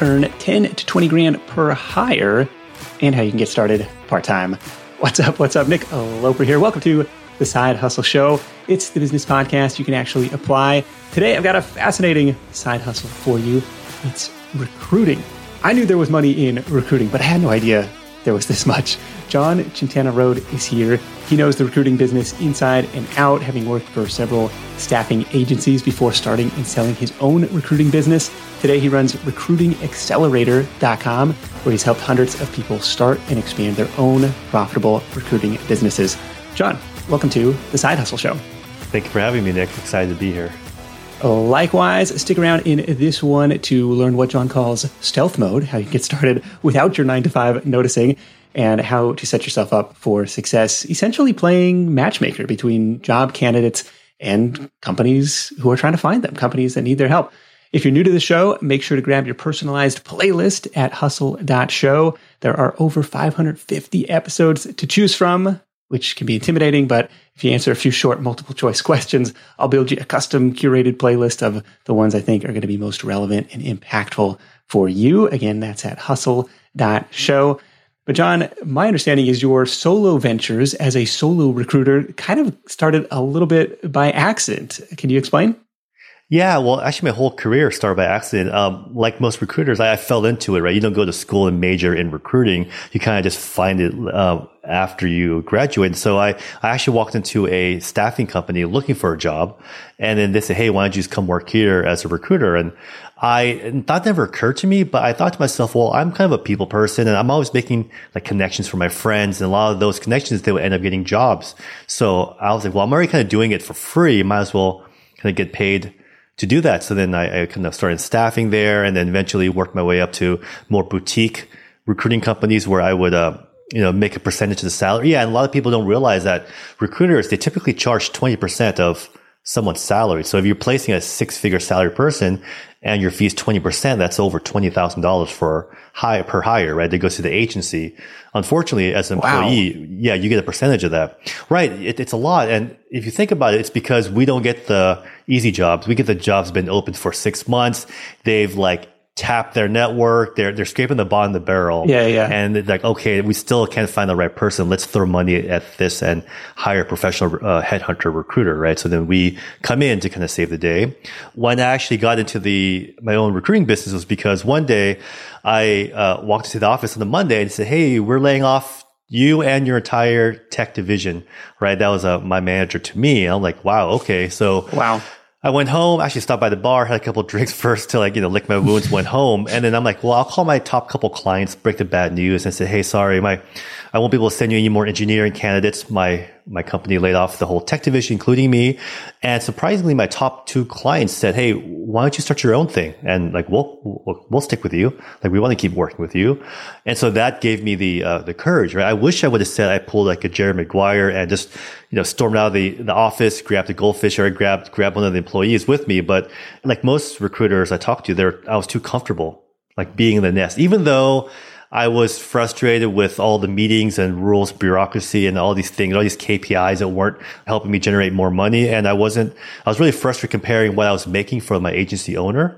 earn 10 to 20 grand per hire, and how you can get started part time. What's up? What's up? Nick Loper here. Welcome to the Side Hustle Show. It's the business podcast you can actually apply. Today, I've got a fascinating side hustle for you. It's recruiting. I knew there was money in recruiting, but I had no idea there was this much. Jon Chintanaroad is here. He knows the recruiting business inside and out, having worked for several staffing agencies before starting and selling his own recruiting business. Today, he runs recruitingaccelerator.com, where he's helped hundreds of people start and expand their own profitable recruiting businesses. Jon, welcome to the Side Hustle Show. Thank you for having me, Nick. Excited to be here. Likewise, stick around in this one to learn what Jon calls stealth mode, how you get started without your nine to five noticing, and how to set yourself up for success, essentially playing matchmaker between job candidates and companies who are trying to find them, companies that need their help. If you're new to the show, make sure to grab your personalized playlist at hustle.show. There are over 550 episodes to choose from which can be intimidating. But if you answer a few short multiple choice questions, I'll build you a custom curated playlist of the ones I think are going to be most relevant and impactful for you. Again, that's at hustle.show. But Jon, my understanding is your solo ventures as a solo recruiter kind of started a little bit by accident. Can you explain? Yeah, well, actually, my whole career started by accident. Um, like most recruiters, I, I, fell into it, right? You don't go to school and major in recruiting. You kind of just find it uh, after you graduate. So I, I actually walked into a staffing company looking for a job. And then they said, Hey, why don't you just come work here as a recruiter? And I, that never occurred to me, but I thought to myself, well, I'm kind of a people person and I'm always making like connections for my friends. And a lot of those connections, they would end up getting jobs. So I was like, well, I'm already kind of doing it for free. Might as well kind of get paid to do that. So then I, I kind of started staffing there and then eventually worked my way up to more boutique recruiting companies where I would, uh, you know, make a percentage of the salary. Yeah. And a lot of people don't realize that recruiters, they typically charge 20% of someone's salary. So if you're placing a six figure salary person and your fee is 20%, that's over $20,000 for high per hire, right? That goes to the agency. Unfortunately, as an employee, yeah, you get a percentage of that. Right. It, it's a lot. And if you think about it, it's because we don't get the easy jobs. We get the jobs been open for six months. They've like tap their network. They're they're scraping the bottom of the barrel. Yeah, yeah. And like, okay, we still can't find the right person. Let's throw money at this and hire a professional uh, headhunter recruiter, right? So then we come in to kind of save the day. When I actually got into the my own recruiting business was because one day I uh, walked into the office on the Monday and said, "Hey, we're laying off." You and your entire tech division, right? That was uh, my manager to me. I'm like, wow, okay. So, wow I went home, actually stopped by the bar, had a couple drinks first to like, you know, lick my wounds, went home. And then I'm like, well, I'll call my top couple clients, break the bad news and say, Hey, sorry, my, I won't be able to send you any more engineering candidates. My, my company laid off the whole tech division, including me. And surprisingly, my top two clients said, Hey, why don't you start your own thing? And like, we'll, we'll, we'll stick with you. Like, we want to keep working with you. And so that gave me the, uh, the courage, right? I wish I would have said I pulled like a Jerry Maguire and just, you know, stormed out of the, the office, grabbed a goldfish or grabbed, grabbed one of the employees with me. But like most recruiters I talked to, there, I was too comfortable, like being in the nest, even though I was frustrated with all the meetings and rules, bureaucracy and all these things, all these KPIs that weren't helping me generate more money. And I wasn't, I was really frustrated comparing what I was making for my agency owner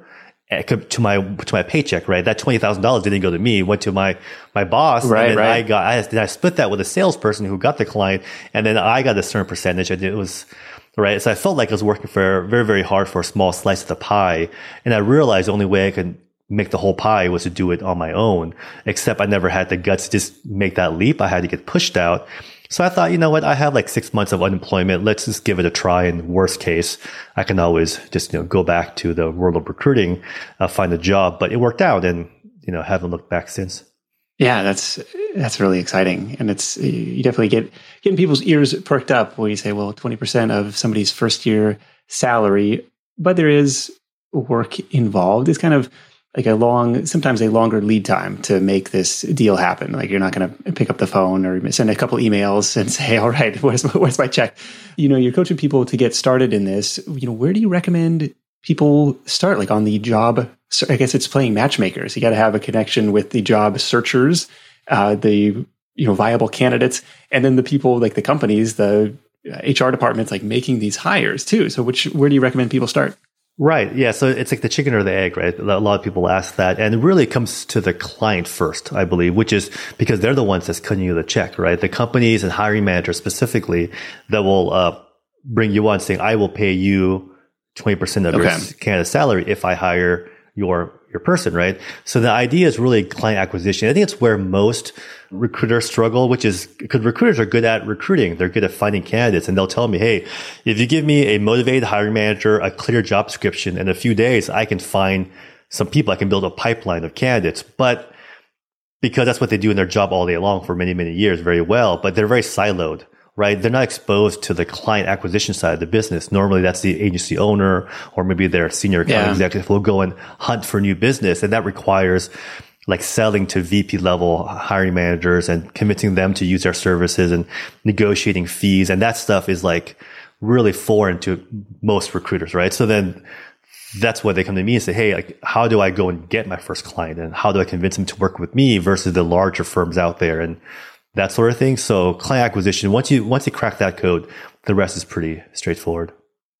eh, to my to my paycheck, right? That twenty thousand dollars didn't go to me; went to my my boss. Right, and right. I got I, then I split that with a salesperson who got the client, and then I got a certain percentage, and it was right. So I felt like I was working for very very hard for a small slice of the pie, and I realized the only way I could make the whole pie was to do it on my own. Except I never had the guts to just make that leap. I had to get pushed out. So I thought, you know what? I have like six months of unemployment. Let's just give it a try. And worst case, I can always just, you know, go back to the world of recruiting, uh, find a job. But it worked out and, you know, haven't looked back since. Yeah, that's that's really exciting, and it's you definitely get getting people's ears perked up when you say, "Well, twenty percent of somebody's first year salary," but there is work involved. It's kind of like a long, sometimes a longer lead time to make this deal happen. Like you're not going to pick up the phone or send a couple emails and say, "All right, where's where's my check?" You know, you're coaching people to get started in this. You know, where do you recommend people start? Like on the job, I guess it's playing matchmakers. You got to have a connection with the job searchers, uh, the you know viable candidates, and then the people like the companies, the HR departments, like making these hires too. So, which where do you recommend people start? Right. Yeah. So it's like the chicken or the egg, right? A lot of people ask that. And it really comes to the client first, I believe, which is because they're the ones that's cutting you the check, right? The companies and hiring managers specifically that will uh, bring you on saying, I will pay you 20% of okay. your Canada salary if I hire your your person, right? So the idea is really client acquisition. I think it's where most recruiters struggle, which is because recruiters are good at recruiting. They're good at finding candidates and they'll tell me, Hey, if you give me a motivated hiring manager, a clear job description in a few days, I can find some people. I can build a pipeline of candidates, but because that's what they do in their job all day long for many, many years very well, but they're very siloed right? They're not exposed to the client acquisition side of the business. Normally that's the agency owner or maybe their senior account yeah. executive will go and hunt for new business. And that requires like selling to VP level hiring managers and convincing them to use their services and negotiating fees. And that stuff is like really foreign to most recruiters, right? So then that's why they come to me and say, Hey, like, how do I go and get my first client? And how do I convince them to work with me versus the larger firms out there? And that sort of thing. So client acquisition, once you once you crack that code, the rest is pretty straightforward.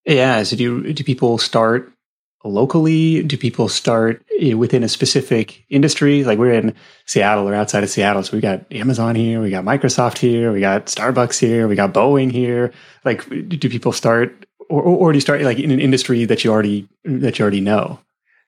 Yeah. So do do people start locally? Do people start eh, within a specific industry? Like we're in Seattle or outside of Seattle, so we got Amazon here, we got Microsoft here, we got Starbucks here, we got Boeing here. Like, do people start, or, or do you start like in an industry that you already that you already know?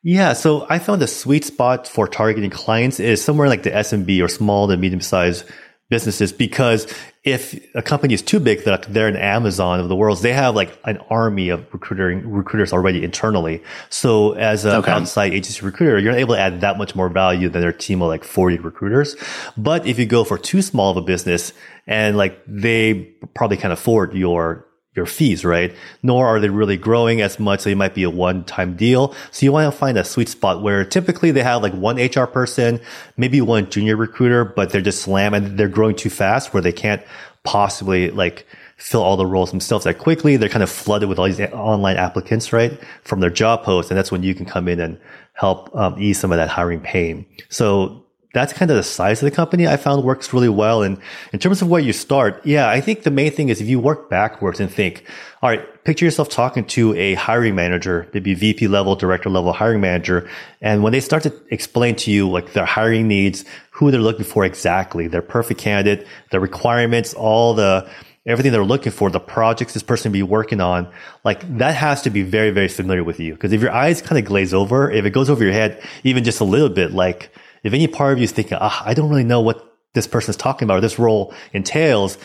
Yeah, so I found the sweet spot for targeting clients is somewhere like the SMB or small to medium sized businesses because if a company is too big that they're an Amazon of the world, they have like an army of recruiting recruiters already internally. So as an okay. outside agency recruiter, you're not able to add that much more value than their team of like 40 recruiters. But if you go for too small of a business and like they probably can't afford your your fees, right? Nor are they really growing as much. So it might be a one time deal. So you want to find a sweet spot where typically they have like one HR person, maybe one junior recruiter, but they're just slam and they're growing too fast where they can't possibly like fill all the roles themselves that quickly. They're kind of flooded with all these online applicants, right? From their job posts. And that's when you can come in and help um, ease some of that hiring pain. So that's kind of the size of the company I found works really well. And in terms of where you start, yeah, I think the main thing is if you work backwards and think, all right, picture yourself talking to a hiring manager, maybe VP level, director level hiring manager. And when they start to explain to you like their hiring needs, who they're looking for exactly, their perfect candidate, the requirements, all the, everything they're looking for, the projects this person be working on, like that has to be very, very familiar with you. Because if your eyes kind of glaze over, if it goes over your head, even just a little bit, like if any part of you is thinking, ah, I don't really know what this person is talking about or this role entails,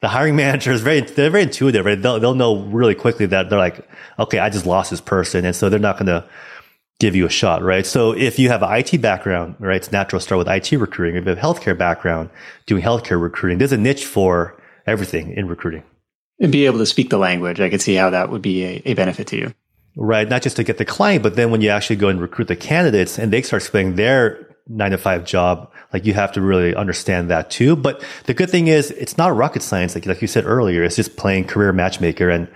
the hiring manager is very, they're very intuitive, right? They'll, they'll know really quickly that they're like, okay, I just lost this person. And so they're not going to give you a shot, right? So if you have an IT background, right, it's natural to start with IT recruiting. If you have a healthcare background, doing healthcare recruiting, there's a niche for everything in recruiting. And be able to speak the language. I could see how that would be a, a benefit to you. Right. Not just to get the client, but then when you actually go and recruit the candidates and they start explaining their nine to five job, like you have to really understand that too. But the good thing is it's not rocket science. Like, like you said earlier, it's just playing career matchmaker and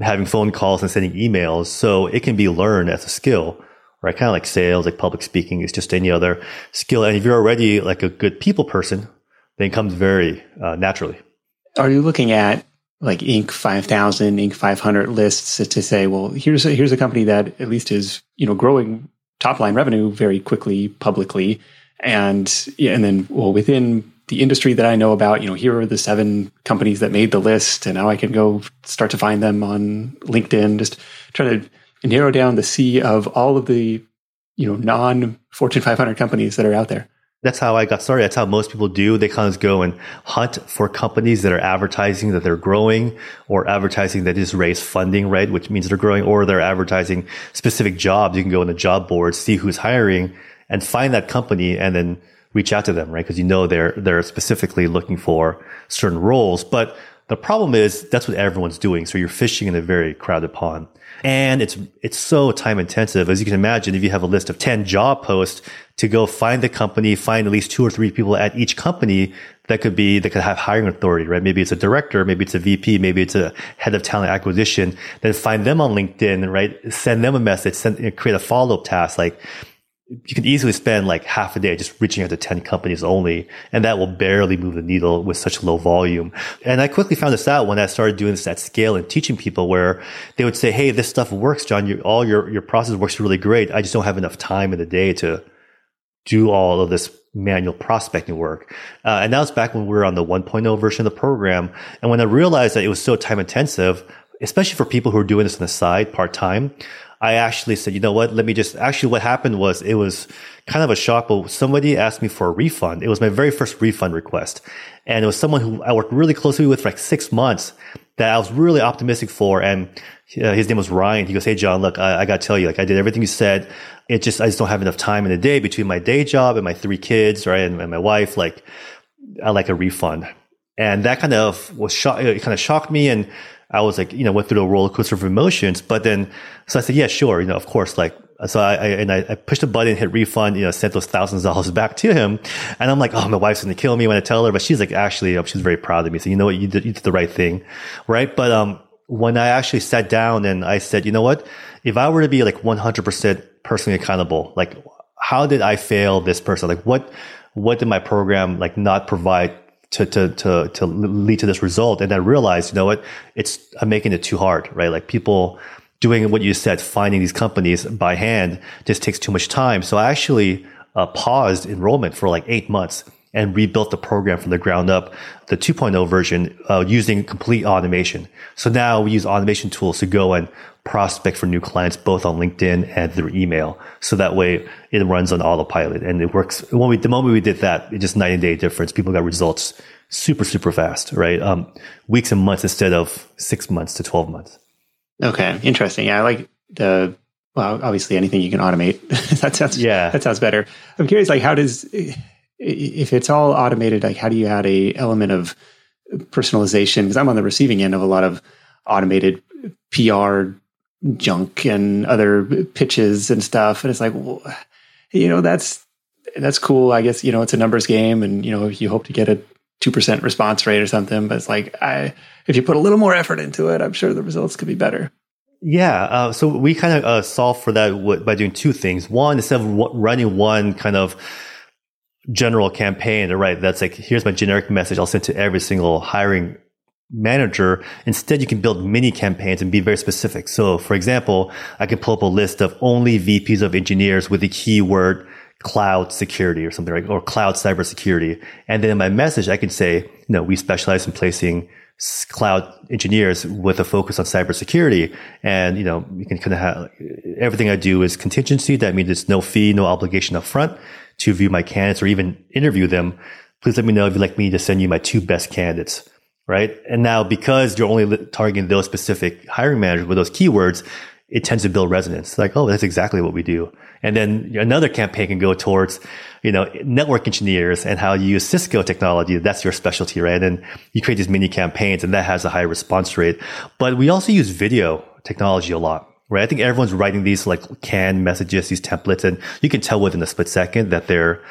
having phone calls and sending emails. So it can be learned as a skill, right? Kind of like sales, like public speaking is just any other skill. And if you're already like a good people person, then it comes very uh, naturally. Are you looking at like Inc. 5000, Inc. 500 lists to say, well, here's a, here's a company that at least is, you know, growing top line revenue very quickly publicly. And and then well within the industry that I know about, you know, here are the seven companies that made the list, and now I can go start to find them on LinkedIn. Just try to narrow down the sea of all of the you know non Fortune 500 companies that are out there. That's how I got started. That's how most people do. They kind of go and hunt for companies that are advertising that they're growing or advertising that just raise funding, right? Which means they're growing or they're advertising specific jobs. You can go on the job board, see who's hiring and find that company and then reach out to them, right? Because you know they're, they're specifically looking for certain roles. But the problem is that's what everyone's doing. So you're fishing in a very crowded pond. And it's, it's so time intensive. As you can imagine, if you have a list of 10 job posts to go find the company, find at least two or three people at each company that could be, that could have hiring authority, right? Maybe it's a director, maybe it's a VP, maybe it's a head of talent acquisition. Then find them on LinkedIn, right? Send them a message, send, create a follow up task. Like you can easily spend like half a day just reaching out to 10 companies only, and that will barely move the needle with such low volume. And I quickly found this out when I started doing this at scale and teaching people where they would say, Hey, this stuff works, Jon. You, all your, your process works really great. I just don't have enough time in the day to do all of this manual prospecting work. Uh, and that was back when we were on the 1.0 version of the program. And when I realized that it was so time intensive, especially for people who are doing this on the side part time, I actually said, you know what? Let me just, actually what happened was it was kind of a shock, but somebody asked me for a refund. It was my very first refund request. And it was someone who I worked really closely with for like six months that I was really optimistic for. And uh, his name was Ryan. He goes, Hey, Jon, look, I, I got to tell you, like I did everything you said. It just, I just don't have enough time in the day between my day job and my three kids, right? And, and my wife. Like, I like a refund. And that kind of was shock, it kind of shocked me. And I was like, you know, went through the roller coaster of emotions. But then, so I said, yeah, sure. You know, of course, like, so I, I and I, I, pushed the button, hit refund, you know, sent those thousands of dollars back to him. And I'm like, oh, my wife's going to kill me when I tell her. But she's like, actually, um, she's very proud of me. So you know what? You did, you did the right thing. Right. But, um, when I actually sat down and I said, you know what? If I were to be like 100% personally accountable, like how did I fail this person? Like what, what did my program like not provide to, to, to, to lead to this result. And I realized, you know what? It's, I'm making it too hard, right? Like people doing what you said, finding these companies by hand just takes too much time. So I actually uh, paused enrollment for like eight months and rebuilt the program from the ground up, the 2.0 version, uh, using complete automation. So now we use automation tools to go and prospect for new clients, both on LinkedIn and through email. So that way it runs on autopilot and it works. When we, the moment we did that, it just night and day difference. People got results super, super fast, right? Um, weeks and months instead of six months to 12 months. Okay. Interesting. Yeah. I like the, well, obviously anything you can automate. that sounds, yeah, that sounds better. I'm curious, like, how does, if it's all automated, like, how do you add a element of personalization? Because I'm on the receiving end of a lot of automated PR junk and other pitches and stuff. And it's like, well, you know, that's that's cool. I guess you know it's a numbers game, and you know you hope to get a two percent response rate or something. But it's like, I if you put a little more effort into it, I'm sure the results could be better. Yeah, uh, so we kind of uh, solve for that by doing two things. One, instead of running one kind of general campaign, right? That's like, here's my generic message I'll send to every single hiring manager. Instead, you can build mini campaigns and be very specific. So for example, I can pull up a list of only VPs of engineers with the keyword cloud security or something like, or cloud cybersecurity. And then in my message, I can say, you know, we specialize in placing cloud engineers with a focus on cybersecurity. And, you know, you can kind of have everything I do is contingency. That means it's no fee, no obligation up front to view my candidates or even interview them. Please let me know if you'd like me to send you my two best candidates right? And now because you're only targeting those specific hiring managers with those keywords, it tends to build resonance. Like, oh, that's exactly what we do. And then another campaign can go towards, you know, network engineers and how you use Cisco technology. That's your specialty, right? And you create these mini campaigns and that has a high response rate. But we also use video technology a lot. Right. I think everyone's writing these like canned messages, these templates, and you can tell within a split second that they're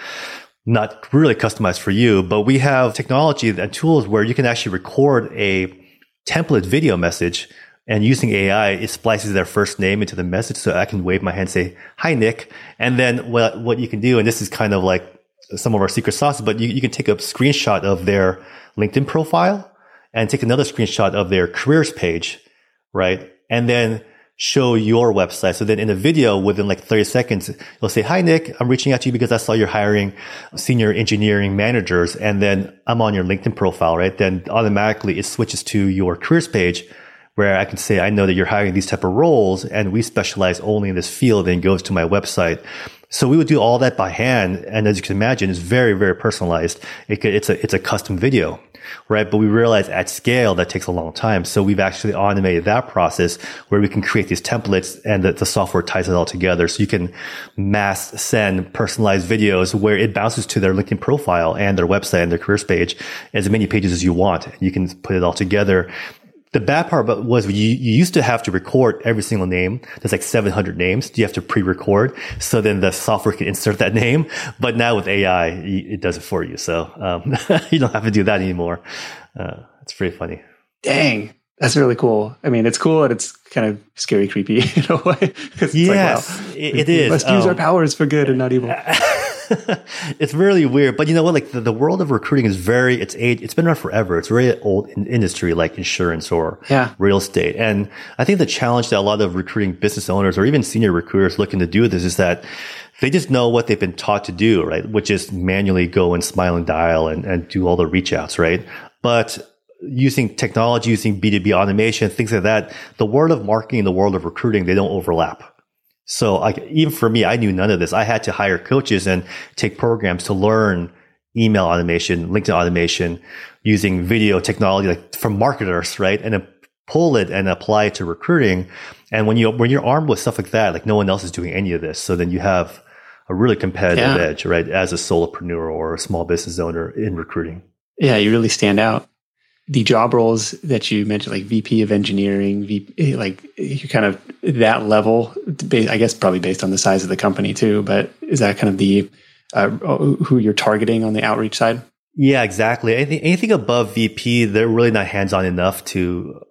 not really customized for you, but we have technology and tools where you can actually record a template video message and using AI, it splices their first name into the message. So I can wave my hand, and say, hi, Nick. And then what, what you can do, and this is kind of like some of our secret sauce, but you, you can take a screenshot of their LinkedIn profile and take another screenshot of their careers page, right? And then show your website. So then in a video within like 30 seconds, you'll say, Hi, Nick, I'm reaching out to you because I saw you're hiring senior engineering managers. And then I'm on your LinkedIn profile, right? Then automatically it switches to your careers page where I can say, I know that you're hiring these type of roles and we specialize only in this field and goes to my website. So we would do all that by hand. And as you can imagine, it's very, very personalized. It it's a, it's a custom video right? But we realize at scale that takes a long time. So we've actually automated that process where we can create these templates and the, the software ties it all together. So you can mass send personalized videos where it bounces to their LinkedIn profile and their website and their careers page as many pages as you want. You can put it all together the bad part was you, you used to have to record every single name. There's like 700 names. You have to pre-record. So then the software can insert that name. But now with AI, it does it for you. So um, you don't have to do that anymore. Uh, it's pretty funny. Dang. That's really cool. I mean, it's cool and it's kind of scary, creepy in a way. It's yes, like, wow, it, it is. Let's um, use our um, powers for good and not evil. it's really weird, but you know what? Like the, the world of recruiting is very, it's age, it's been around forever. It's very old in industry like insurance or yeah. real estate. And I think the challenge that a lot of recruiting business owners or even senior recruiters looking to do this is that they just know what they've been taught to do, right? Which is manually go and smile and dial and, and do all the reach outs, right? But using technology, using B2B automation, things like that, the world of marketing and the world of recruiting, they don't overlap. So like, even for me, I knew none of this. I had to hire coaches and take programs to learn email automation, LinkedIn automation using video technology, like from marketers, right? And then pull it and apply it to recruiting. And when you, when you're armed with stuff like that, like no one else is doing any of this. So then you have a really competitive yeah. edge, right? As a solopreneur or a small business owner in recruiting. Yeah. You really stand out the job roles that you mentioned, like VP of engineering, VP, like you kind of that level, I guess probably based on the size of the company too, but is that kind of the, uh, who you're targeting on the outreach side? Yeah, exactly. Anything, anything above VP, they're really not hands on enough to,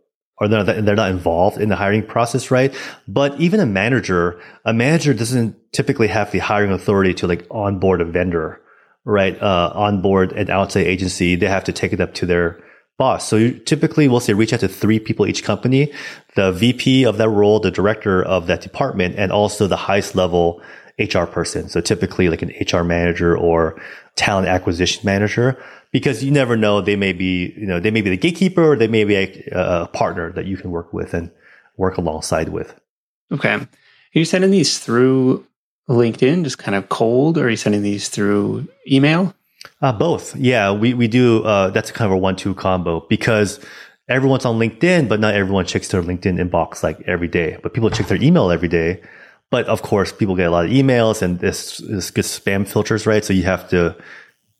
or they're not, they're not involved in the hiring process, right? But even a manager, a manager doesn't typically have the hiring authority to like onboard a vendor, right? Uh, onboard an outside agency. They have to take it up to their, boss. So typically we'll say reach out to three people each company, the VP of that role, the director of that department, and also the highest level HR person. So typically like an HR manager or talent acquisition manager, because you never know. They may be, you know, they may be the gatekeeper or they may be a, a partner that you can work with and work alongside with. Okay. Are you sending these through LinkedIn, just kind of cold, or are you sending these through email? Uh, both. Yeah, we, we do. Uh, that's kind of a one two combo because everyone's on LinkedIn, but not everyone checks their LinkedIn inbox like every day. But people check their email every day. But of course, people get a lot of emails and this, this gets spam filters, right? So you have to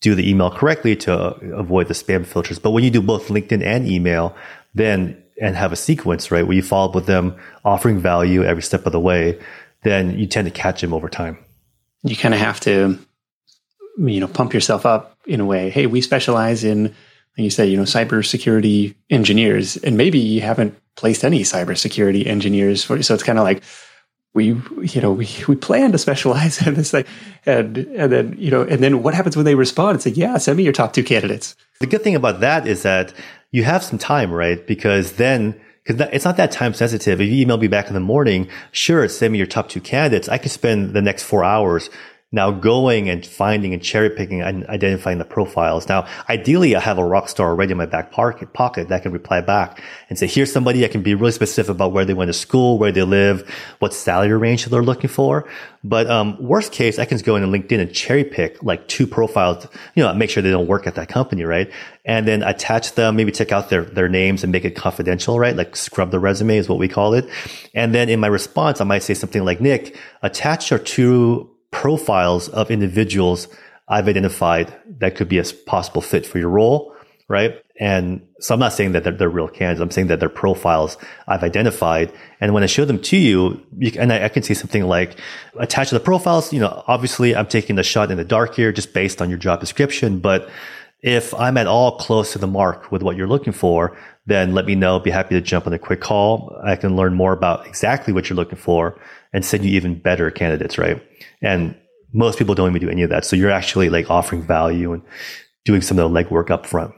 do the email correctly to avoid the spam filters. But when you do both LinkedIn and email, then and have a sequence, right, where you follow up with them offering value every step of the way, then you tend to catch them over time. You kind of have to you know pump yourself up in a way hey we specialize in like you say you know cybersecurity engineers and maybe you haven't placed any cybersecurity engineers for so it's kind of like we you know we we plan to specialize in this thing and and then you know and then what happens when they respond and say yeah send me your top two candidates the good thing about that is that you have some time right because then because it's not that time sensitive. If you email me back in the morning, sure, send me your top two candidates. I could spend the next four hours now going and finding and cherry picking and identifying the profiles. Now, ideally, I have a rock star already in my back pocket, that can reply back and say, here's somebody I can be really specific about where they went to school, where they live, what salary range they're looking for. But, um, worst case, I can go in LinkedIn and cherry pick like two profiles, you know, make sure they don't work at that company, right? And then attach them, maybe take out their, their names and make it confidential, right? Like scrub the resume is what we call it. And then in my response, I might say something like, Nick, attach your two profiles of individuals I've identified that could be a possible fit for your role, right? And so I'm not saying that they're, they're real candidates. I'm saying that they're profiles I've identified. And when I show them to you, you and I, I, can see something like attached to the profiles, you know, obviously I'm taking the shot in the dark here just based on your job description. But if I'm at all close to the mark with what you're looking for, then let me know. Be happy to jump on a quick call. I can learn more about exactly what you're looking for and send you even better candidates, right? And most people don't even do any of that. So you're actually like offering value and doing some of the legwork up front.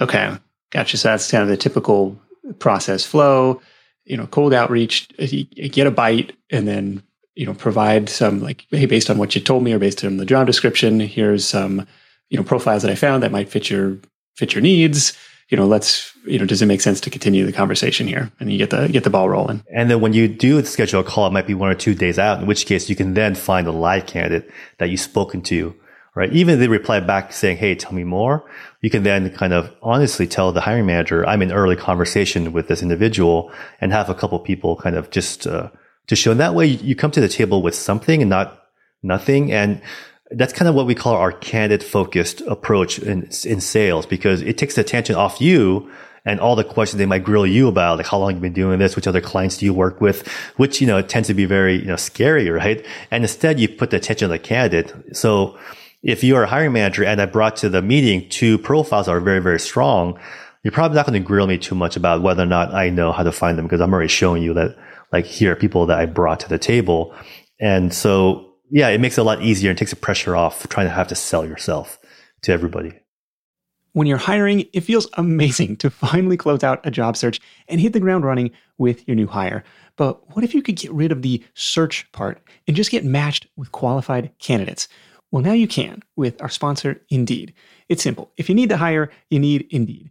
Okay. Gotcha. So that's kind of the typical process flow, you know, cold outreach, you get a bite and then, you know, provide some like, hey, based on what you told me or based on the job description, here's some, you know, profiles that I found that might fit your fit your needs you know, let's, you know, does it make sense to continue the conversation here? And you get the, get the ball rolling. And then when you do schedule a call, it might be one or two days out, in which case you can then find a live candidate that you've spoken to, right? Even if they reply back saying, Hey, tell me more. You can then kind of honestly tell the hiring manager, I'm in early conversation with this individual and have a couple people kind of just, uh, to show. And that way you come to the table with something and not nothing. And that's kind of what we call our candidate focused approach in, in sales because it takes the attention off you and all the questions they might grill you about, like how long you've been doing this, which other clients do you work with, which, you know, tends to be very, you know, scary, right? And instead you put the attention on the candidate. So if you're a hiring manager and I brought to the meeting two profiles that are very, very strong, you're probably not going to grill me too much about whether or not I know how to find them because I'm already showing you that like here are people that I brought to the table. And so, yeah, it makes it a lot easier and takes the pressure off trying to have to sell yourself to everybody. When you're hiring, it feels amazing to finally close out a job search and hit the ground running with your new hire. But what if you could get rid of the search part and just get matched with qualified candidates? Well, now you can with our sponsor, Indeed. It's simple. If you need to hire, you need Indeed.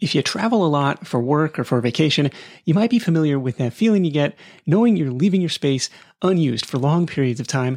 If you travel a lot for work or for vacation, you might be familiar with that feeling you get knowing you're leaving your space unused for long periods of time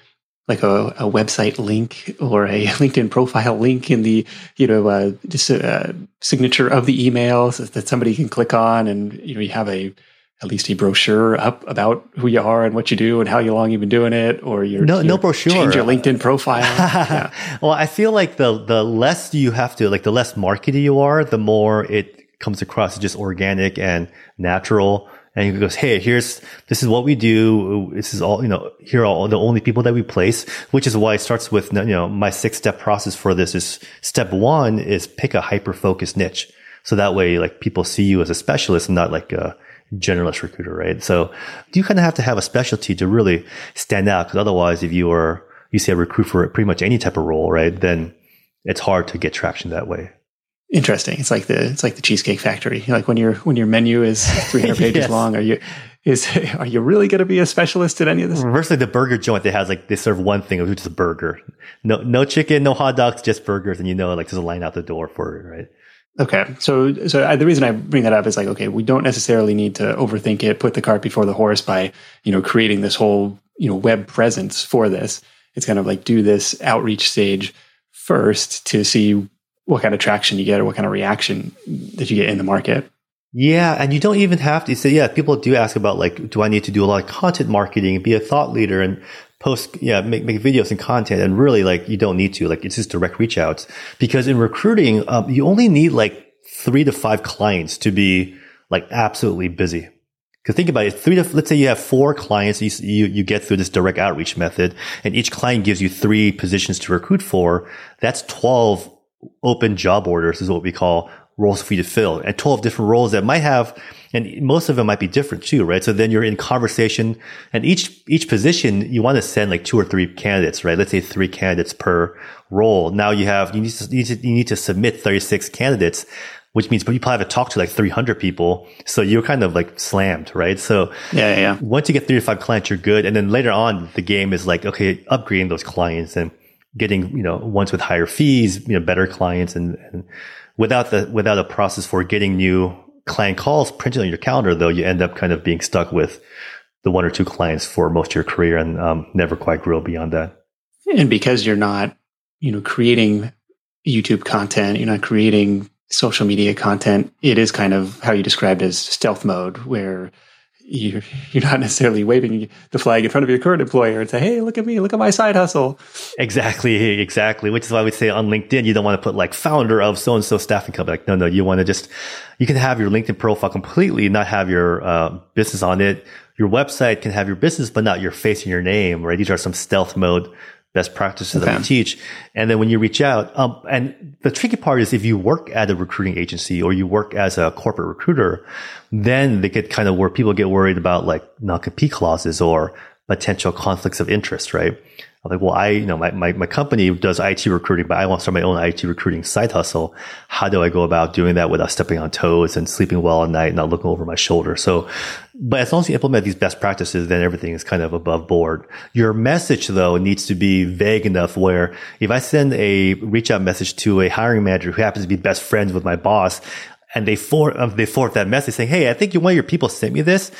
like a, a, website link or a LinkedIn profile link in the, you know, uh, just a, a signature of the email so that somebody can click on and, you know, you have a, at least a brochure up about who you are and what you do and how long you've been doing it, or your no no brochure. Change your LinkedIn profile. yeah. Well, I feel like the the less you have to like the less markety you are, the more it comes across as just organic and natural. And he goes, Hey, here's, this is what we do. This is all, you know, here are all the only people that we place, which is why it starts with, you know, my six step process for this is step one is pick a hyper focused niche. So that way, like people see you as a specialist and not like a, generalist recruiter, right? So you kind of have to have a specialty to really stand out. Because otherwise, if you are, you say a recruit for pretty much any type of role, right? Then it's hard to get traction that way. Interesting. It's like the it's like the Cheesecake Factory. Like when your when your menu is 300 pages yes. long, are you is are you really going to be a specialist at any of this? Versus the burger joint that has like they serve one thing, which is a burger. No no chicken, no hot dogs, just burgers, and you know like there's a line out the door for it, right? Okay, so so I, the reason I bring that up is like, okay, we don't necessarily need to overthink it, put the cart before the horse by you know creating this whole you know web presence for this. It's kind of like do this outreach stage first to see what kind of traction you get or what kind of reaction that you get in the market. Yeah, and you don't even have to say, yeah, people do ask about like, do I need to do a lot of content marketing, be a thought leader and post, yeah, make, make videos and content. And really like, you don't need to, like, it's just direct reach outs because in recruiting, um, you only need like three to five clients to be like absolutely busy. Cause think about it, three to, let's say you have four clients, you, you, you get through this direct outreach method and each client gives you three positions to recruit for. That's 12 open job orders is what we call roles for you to fill and 12 different roles that might have, and most of them might be different too, right? So then you're in conversation and each, each position, you want to send like two or three candidates, right? Let's say three candidates per role. Now you have, you need to, you need to, you need to submit 36 candidates which means you probably have to talk to like 300 people. So you're kind of like slammed, right? So yeah, yeah. Once you get three to five clients, you're good. And then later on, the game is like, okay, upgrading those clients and getting, you know, ones with higher fees, you know, better clients and, and without the without a process for getting new client calls printed on your calendar, though, you end up kind of being stuck with the one or two clients for most of your career and um, never quite grow beyond that. And because you're not, you know, creating YouTube content, you're not creating social media content, it is kind of how you described as stealth mode, where you're, you're not necessarily waving the flag in front of your current employer and say, "Hey, look at me! Look at my side hustle." Exactly, exactly. Which is why we say on LinkedIn, you don't want to put like founder of so and so staffing company. Like, no, no, you want to just you can have your LinkedIn profile completely, not have your uh, business on it. Your website can have your business, but not your face and your name. Right? These are some stealth mode best practices okay. that we teach. And then when you reach out, um, and the tricky part is if you work at a recruiting agency or you work as a corporate recruiter, then they get kind of where people get worried about like non-compete clauses or potential conflicts of interest, right? I'm like, well, I, you know, my, my, my company does IT recruiting, but I want to start my own IT recruiting side hustle. How do I go about doing that without stepping on toes and sleeping well at night, and not looking over my shoulder? So, but as long as you implement these best practices, then everything is kind of above board. Your message though needs to be vague enough where if I send a reach out message to a hiring manager who happens to be best friends with my boss and they um, they forward that message saying, Hey, I think one of your people sent me this.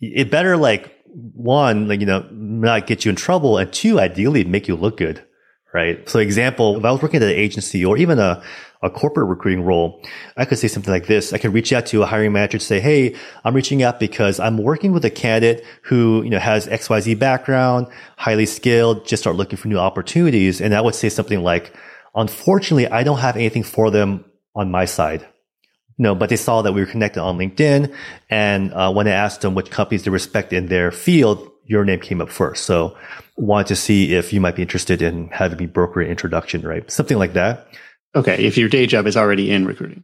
It better like one, like, you know, not get you in trouble. And two, ideally make you look good. Right. So example, if I was working at an agency or even a, a corporate recruiting role, I could say something like this. I could reach out to a hiring manager to say, Hey, I'm reaching out because I'm working with a candidate who, you know, has XYZ background, highly skilled, just start looking for new opportunities. And I would say something like, unfortunately, I don't have anything for them on my side. No, but they saw that we were connected on LinkedIn. And uh, when I asked them which companies they respect in their field, your name came up first. So wanted to see if you might be interested in having me broker an introduction, right? Something like that. Okay. If your day job is already in recruiting.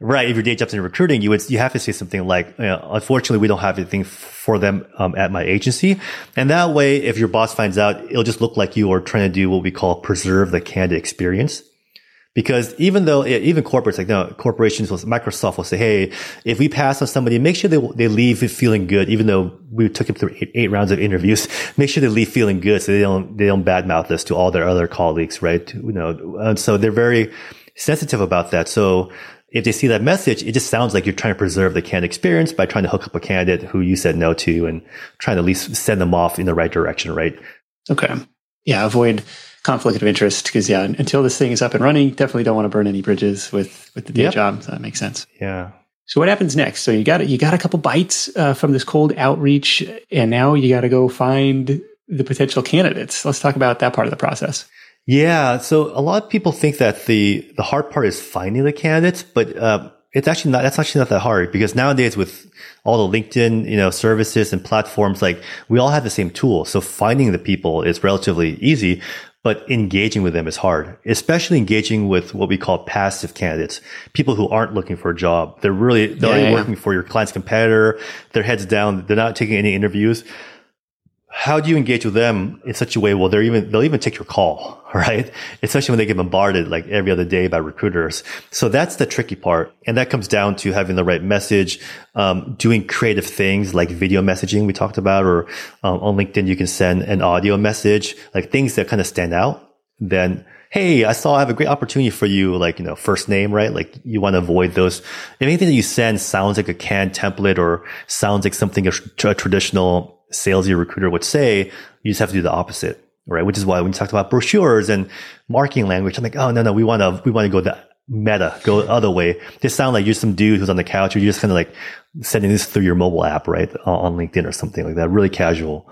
Right. If your day job's in recruiting, you would, you have to say something like, you know, unfortunately, we don't have anything for them um, at my agency. And that way, if your boss finds out, it'll just look like you are trying to do what we call preserve the candidate experience. Because even though, even corporates, like, no, corporations Microsoft will say, Hey, if we pass on somebody, make sure they, they leave feeling good, even though we took them through eight, eight, rounds of interviews, make sure they leave feeling good so they don't, they don't badmouth us to all their other colleagues, right? You know, and so they're very sensitive about that. So if they see that message, it just sounds like you're trying to preserve the candidate experience by trying to hook up a candidate who you said no to and trying to at least send them off in the right direction, right? Okay. Yeah. Avoid, conflict of interest because yeah, until this thing is up and running, definitely don't want to burn any bridges with with the day yep. job. So that makes sense. Yeah. So what happens next? So you got you got a couple bites uh, from this cold outreach, and now you got to go find the potential candidates. Let's talk about that part of the process. Yeah. So a lot of people think that the the hard part is finding the candidates, but uh, it's actually not. That's actually not that hard because nowadays with all the LinkedIn, you know, services and platforms, like we all have the same tool. So finding the people is relatively easy but engaging with them is hard, especially engaging with what we call passive candidates, people who aren't looking for a job. They're really, they're yeah, yeah. working for your client's competitor. Their heads down. They're not taking any interviews how do you engage with them in such a way? Well, they're even, they'll even take your call, right? Especially when they get bombarded like every other day by recruiters. So that's the tricky part. And that comes down to having the right message, um, doing creative things like video messaging we talked about, or um, on LinkedIn, you can send an audio message, like things that kind of stand out. Then, Hey, I saw I have a great opportunity for you. Like, you know, first name, right? Like you want to avoid those. If anything that you send sounds like a canned template or sounds like something a, a traditional salesy recruiter would say, you just have to do the opposite, right? Which is why when you talked about brochures and marketing language, I'm like, oh no, no, we want to, we want to go the meta, go the other way. Just sound like you're some dude who's on the couch or you're just kind of like sending this through your mobile app, right? On LinkedIn or something like that, really casual.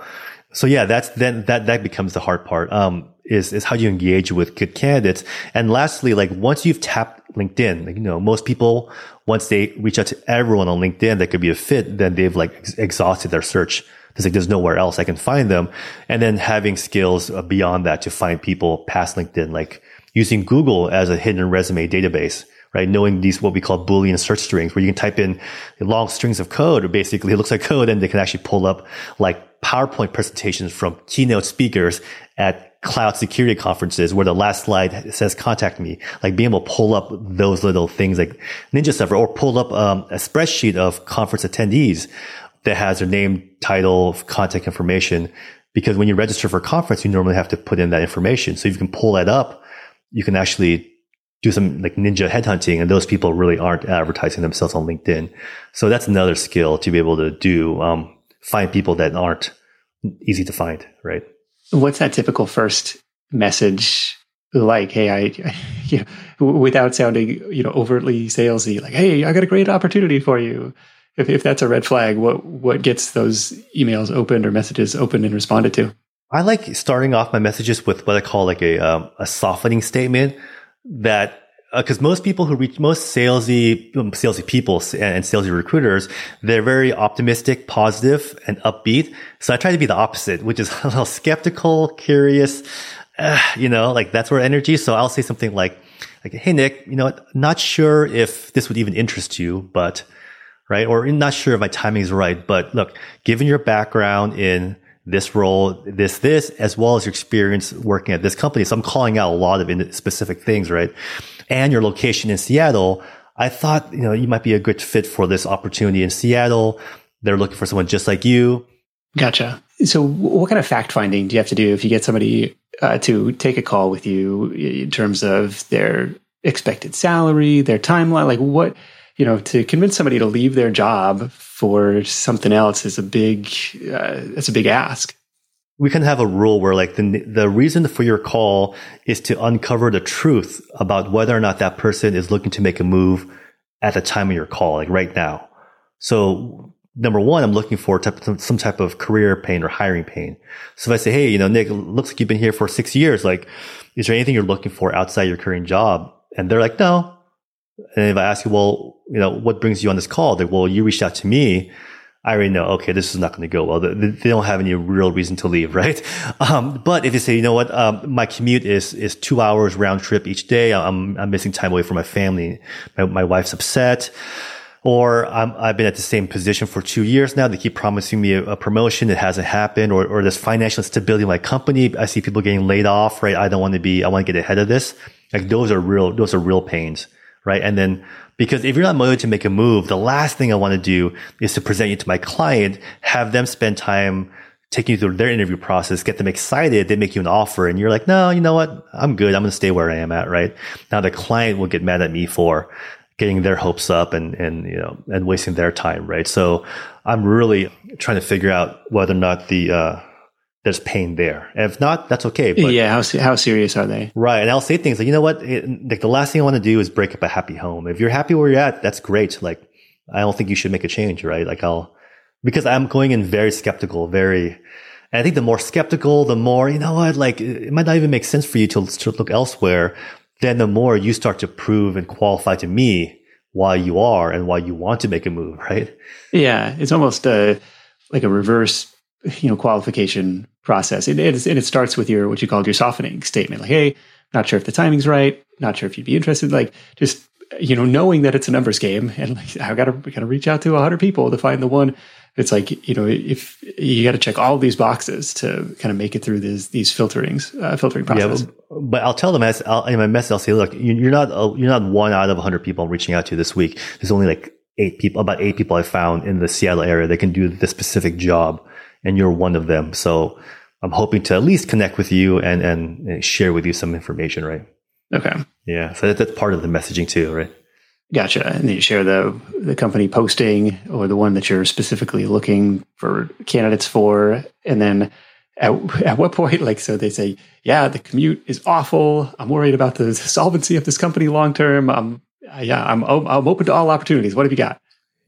So yeah, that's then that, that becomes the hard part. Um, is, is how you engage with good candidates. And lastly, like once you've tapped LinkedIn, like, you know, most people, once they reach out to everyone on LinkedIn that could be a fit, then they've like ex- exhausted their search it's like there's nowhere else I can find them. And then having skills uh, beyond that to find people past LinkedIn, like using Google as a hidden resume database, right? Knowing these, what we call Boolean search strings, where you can type in long strings of code, or basically it looks like code, and they can actually pull up like PowerPoint presentations from keynote speakers at cloud security conferences where the last slide says contact me, like being able to pull up those little things like Ninja Server or pull up um, a spreadsheet of conference attendees that has their name, title, contact information. Because when you register for a conference, you normally have to put in that information. So if you can pull that up, you can actually do some like ninja headhunting and those people really aren't advertising themselves on LinkedIn. So that's another skill to be able to do, um, find people that aren't easy to find, right? What's that typical first message like, hey, I, you know, without sounding, you know, overtly salesy, like, hey, I got a great opportunity for you. If, if that's a red flag, what what gets those emails opened or messages opened and responded to? I like starting off my messages with what I call like a um, a softening statement that because uh, most people who reach most salesy um, salesy people and salesy recruiters they're very optimistic positive and upbeat. So i try to be the opposite which is a little skeptical curious uh, you know like that's where energy so i'll say something like like hey nick you know not sure if this would even interest you but right or not sure if my timing is right but look given your background in this role, this, this, as well as your experience working at this company. So I'm calling out a lot of specific things, right? And your location in Seattle. I thought, you know, you might be a good fit for this opportunity in Seattle. They're looking for someone just like you. Gotcha. So what kind of fact finding do you have to do if you get somebody uh, to take a call with you in terms of their expected salary, their timeline? Like what, you know, to convince somebody to leave their job for something else is a big, uh, it's a big ask. We can have a rule where like the, the reason for your call is to uncover the truth about whether or not that person is looking to make a move at the time of your call, like right now. So number one, I'm looking for type, some type of career pain or hiring pain. So if I say, Hey, you know, Nick, looks like you've been here for six years. Like, is there anything you're looking for outside your current job? And they're like, no, and if I ask you, well, you know, what brings you on this call? They, well, you reached out to me. I already know, okay, this is not going to go well. They, they, don't have any real reason to leave, right? Um, but if you say, you know what, um, my commute is, is two hours round trip each day. I'm, I'm missing time away from my family. My, my wife's upset. Or i have been at the same position for two years now. They keep promising me a, a promotion that hasn't happened or, or there's financial instability in my company. I see people getting laid off, right? I don't want to be, I want to get ahead of this. Like those are real, those are real pains right? And then because if you're not motivated to make a move, the last thing I want to do is to present you to my client, have them spend time taking you through their interview process, get them excited, they make you an offer and you're like, no, you know what? I'm good. I'm going to stay where I am at, right? Now the client will get mad at me for getting their hopes up and, and, you know, and wasting their time, right? So I'm really trying to figure out whether or not the, uh, there's pain there. And if not, that's okay. But, yeah, how, how serious are they? Right. And I'll say things like, you know what? It, like the last thing I want to do is break up a happy home. If you're happy where you're at, that's great. Like, I don't think you should make a change, right? Like I'll, because I'm going in very skeptical, very, and I think the more skeptical, the more, you know what, like it might not even make sense for you to, to look elsewhere. Then the more you start to prove and qualify to me why you are and why you want to make a move, right? Yeah. It's almost uh, like a reverse you know qualification process and it, and it starts with your what you called your softening statement like hey not sure if the timing's right not sure if you'd be interested like just you know knowing that it's a numbers game and like i gotta gotta reach out to 100 people to find the one it's like you know if you got to check all these boxes to kind of make it through these these filterings uh, filtering process. Yeah, but I'll tell them as I'll, in my message, I'll say, look, you're not you're not one out of 100 people I'm reaching out to this week. There's only like eight people, about eight people I found in the Seattle area that can do this specific job and you're one of them. So I'm hoping to at least connect with you and, and uh, share with you some information, right? Okay. Yeah. So that, that's part of the messaging too, right? Gotcha. And then you share the the company posting or the one that you're specifically looking for candidates for. And then at, at what point, like, so they say, yeah, the commute is awful. I'm worried about the solvency of this company long term. I'm, yeah, I'm, I'm open to all opportunities. What have you got?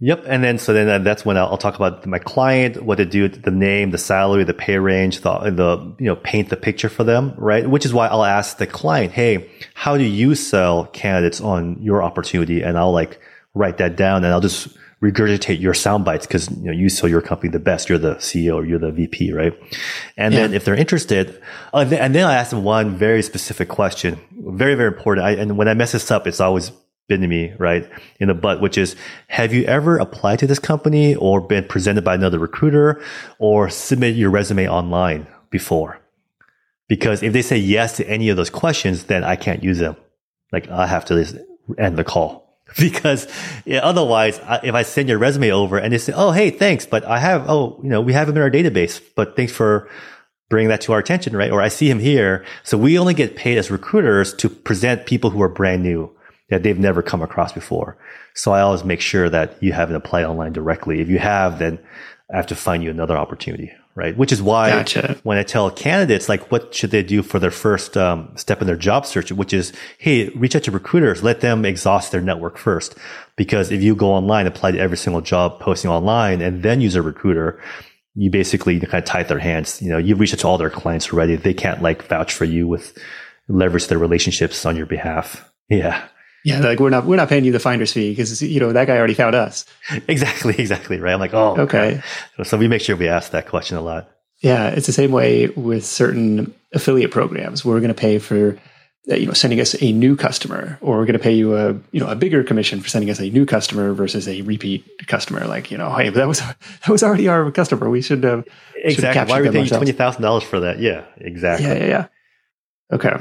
Yep. And then, so then uh, that's when I'll, I'll, talk about my client, what to do, the name, the salary, the pay range, the, the, you know, paint the picture for them, right? Which is why I'll ask the client, Hey, how do you sell candidates on your opportunity? And I'll like write that down and I'll just regurgitate your sound bites because, you know, you sell your company the best. You're the CEO or you're the VP, right? And yeah. then if they're interested, uh, and then I ask them one very specific question, very, very important. I, and when I mess this up, it's always bitten me right in the butt, which is, have you ever applied to this company or been presented by another recruiter or submitted your resume online before? Because if they say yes to any of those questions, then I can't use them. Like I have to end the call because yeah, otherwise, if I send your resume over and they say, "Oh, hey, thanks, but I have, oh, you know, we have him in our database, but thanks for bringing that to our attention, right?" Or I see him here, so we only get paid as recruiters to present people who are brand new that they've never come across before. So I always make sure that you haven't applied online directly. If you have, then I have to find you another opportunity, right? Which is why Gotcha. when I tell candidates, like, what should they do for their first um, step in their job search, which is, hey, reach out to recruiters, let them exhaust their network first. Because if you go online, apply to every single job posting online, and then use a recruiter, you basically kind of tie their hands. You know, you've reached out to all their clients already. They can't like vouch for you with leverage their relationships on your behalf. Yeah. Yeah, like we're not we're not paying you the finder's fee because you know that guy already found us. Exactly, exactly. Right. I'm like, oh, Okay. okay. So we make sure we ask that question a lot. Yeah, it's the same way with certain affiliate programs. We're going to pay for uh, you know sending us a new customer, or we're going to pay you a you know a bigger commission for sending us a new customer versus a repeat customer. Like you know, hey, that was that was already our customer. We should have should have Exactly. Why are we paying you twenty thousand dollars for that? Yeah, exactly. Yeah, yeah, yeah. Okay.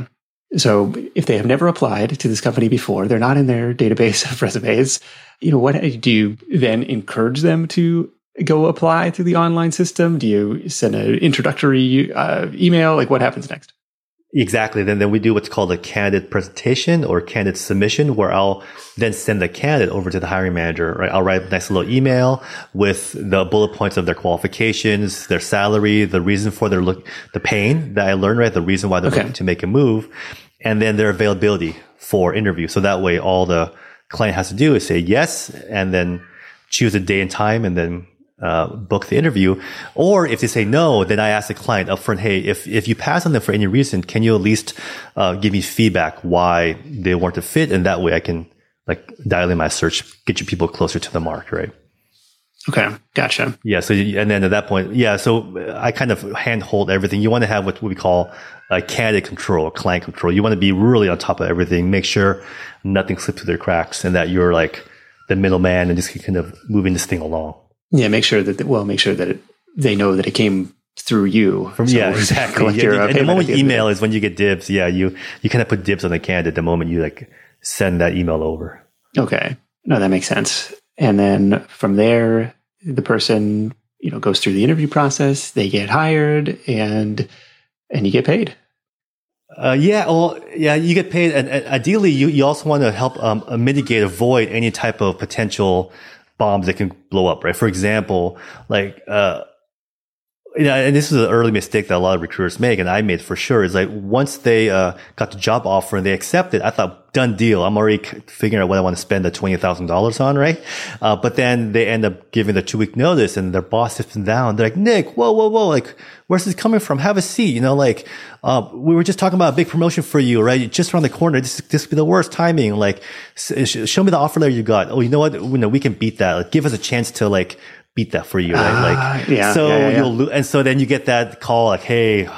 So if they have never applied to this company before, they're not in their database of resumes. You know, what do you then encourage them to go apply through the online system? Do you send an introductory uh, email? Like, what happens next? Exactly. Then, then we do what's called a candidate presentation or candidate submission, where I'll then send the candidate over to the hiring manager. Right? I'll write a nice little email with the bullet points of their qualifications, their salary, the reason for their look, the pain that I learned, right? The reason why they're Okay. looking to make a move, and then their availability for interview. So that way, all the client has to do is say yes, and then choose a day and time, and then uh, book the interview. Or if they say no, then I ask the client upfront, hey, if, if you pass on them for any reason, can you at least uh, give me feedback why they weren't a fit? And that way I can like dial in my search, get you people closer to the mark, right? Okay, gotcha. Yeah. So, and then at that point, yeah. So I kind of handhold everything. You want to have what we call a candidate control, client control. You want to be really on top of everything, make sure nothing slips through their cracks and that you're like the middleman and just kind of moving this thing along. Yeah, make sure that well, make sure that it, they know that it came through you. From, So yeah, exactly. Yeah, and the moment you the end of email is when you get dibs. Yeah, you you kind of put dibs on the candidate the moment you like send that email over. Okay, no, that makes sense. And then from there, the person you know goes through the interview process. They get hired, and and you get paid. Uh, yeah, well, yeah, you get paid, and, and ideally, you, you also want to help um, mitigate, avoid any type of potential bombs that can blow up, right? For example, like, uh, you know, and this is an early mistake that a lot of recruiters make, and I made for sure. Is like once they uh, got the job offer and they accepted, I thought done deal. I'm already figuring out what I want to spend the twenty thousand dollars on, right? Uh, but then they end up giving the two week notice, and their boss sits them down. They're like, Nick, whoa, whoa, whoa, like where's this coming from? Have a seat. You know, like uh, we were just talking about a big promotion for you, right? Just around the corner. This this be the worst timing. Like, sh- show me the offer letter you got. Oh, you know what? You know, we can beat that. Like, give us a chance to like beat that for you, right? Ah, like, yeah, so yeah, yeah, you'll lo- and so then you get that call like, hey,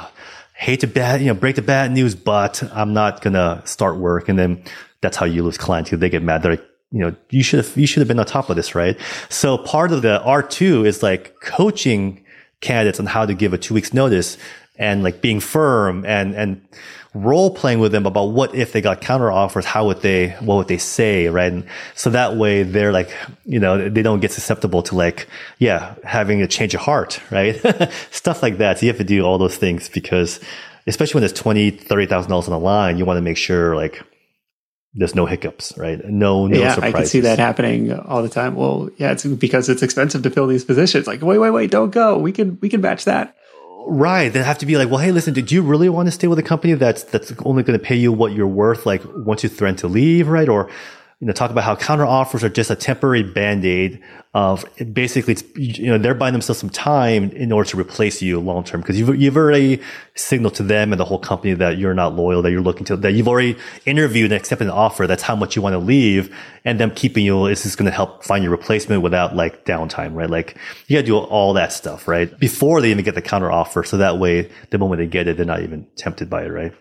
hate to bad, you know, break the bad news, but I'm not gonna start work. And then that's how you lose clients because they get mad. They're like, you know, you should have, you should have been on top of this, right? So part of the R2 is like coaching candidates on how to give a two weeks notice and like being firm and, and role playing with them about what if they got counter offers, how would they, what would they say, right? And so that way they're like, you know, they don't get susceptible to like, yeah, having a change of heart, right? Stuff like that. So you have to do all those things because especially when there's twenty, thirty thousand dollars on the line, you want to make sure like there's no hiccups, right? No, no yeah, surprises. I can see that happening all the time. Well, yeah, it's because it's expensive to fill these positions. Like, wait, wait, wait, don't go. We can we can match that. Right. They have to be like, well, hey, listen, did you really want to stay with a company that's that's only going to pay you what you're worth, like once you threaten to leave, right? Or you know, talk about how counter offers are just a temporary band aid of basically, you know, they're buying themselves some time in order to replace you long term because you've, you've already signaled to them and the whole company that you're not loyal, that you're looking to, that you've already interviewed and accepted an offer. That's how much you want to leave. And them keeping you is just going to help find your replacement without like downtime, right? Like you got to do all that stuff, right? Before they even get the counter offer. So that way, the moment they get it, they're not even tempted by it, right?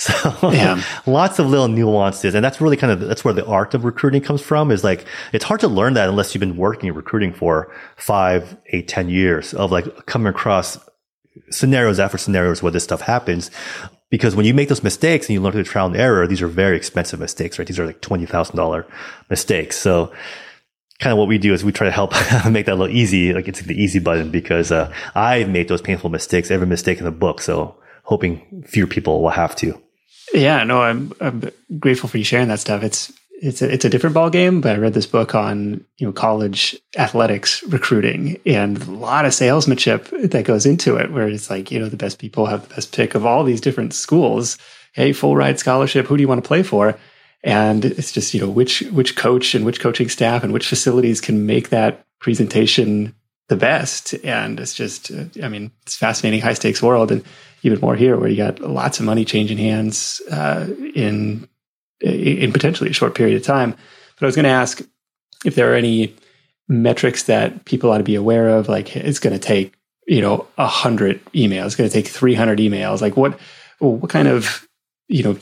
So Yeah. lots of little nuances. And that's really kind of, that's where the art of recruiting comes from is like, it's hard to learn that unless you've been working recruiting for five, eight, ten years of like coming across scenarios after scenarios where this stuff happens. Because when you make those mistakes and you learn through trial and error, these are very expensive mistakes, right? These are like $20,000 mistakes. So kind of what we do is we try to help make that a little easy. Like it's the easy button because, uh, I've made those painful mistakes, every mistake in the book. So hoping fewer people will have to. Yeah, no, I'm I'm grateful for you sharing that stuff. It's it's a, it's a different ball game, but I read this book on, you know, college athletics recruiting and a lot of salesmanship that goes into it where it's like, you know, the best people have the best pick of all these different schools. Hey, full ride scholarship. Who do you want to play for? And it's just, you know, which, which coach and which coaching staff and which facilities can make that presentation the best. And it's just, I mean, it's fascinating high stakes world. And even more here where you got lots of money changing hands, uh, in in potentially a short period of time. But I was going to ask if there are any metrics that people ought to be aware of. Like it's going to take you know a hundred emails. It's going to take three hundred emails. Like what what kind of you know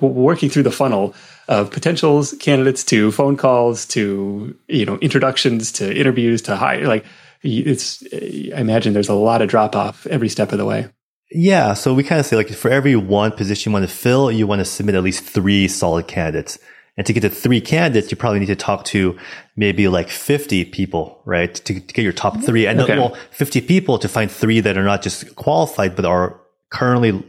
working through the funnel of potentials candidates to phone calls to you know introductions to interviews to hire like it's i imagine there's a lot of drop off every step of the way yeah. So we kind of say like for every one position you want to fill, you want to submit at least three solid candidates. And to get to three candidates, you probably need to talk to maybe like 50 people, right? To, to get your top three. And okay. well, 50 people to find three that are not just qualified, but are currently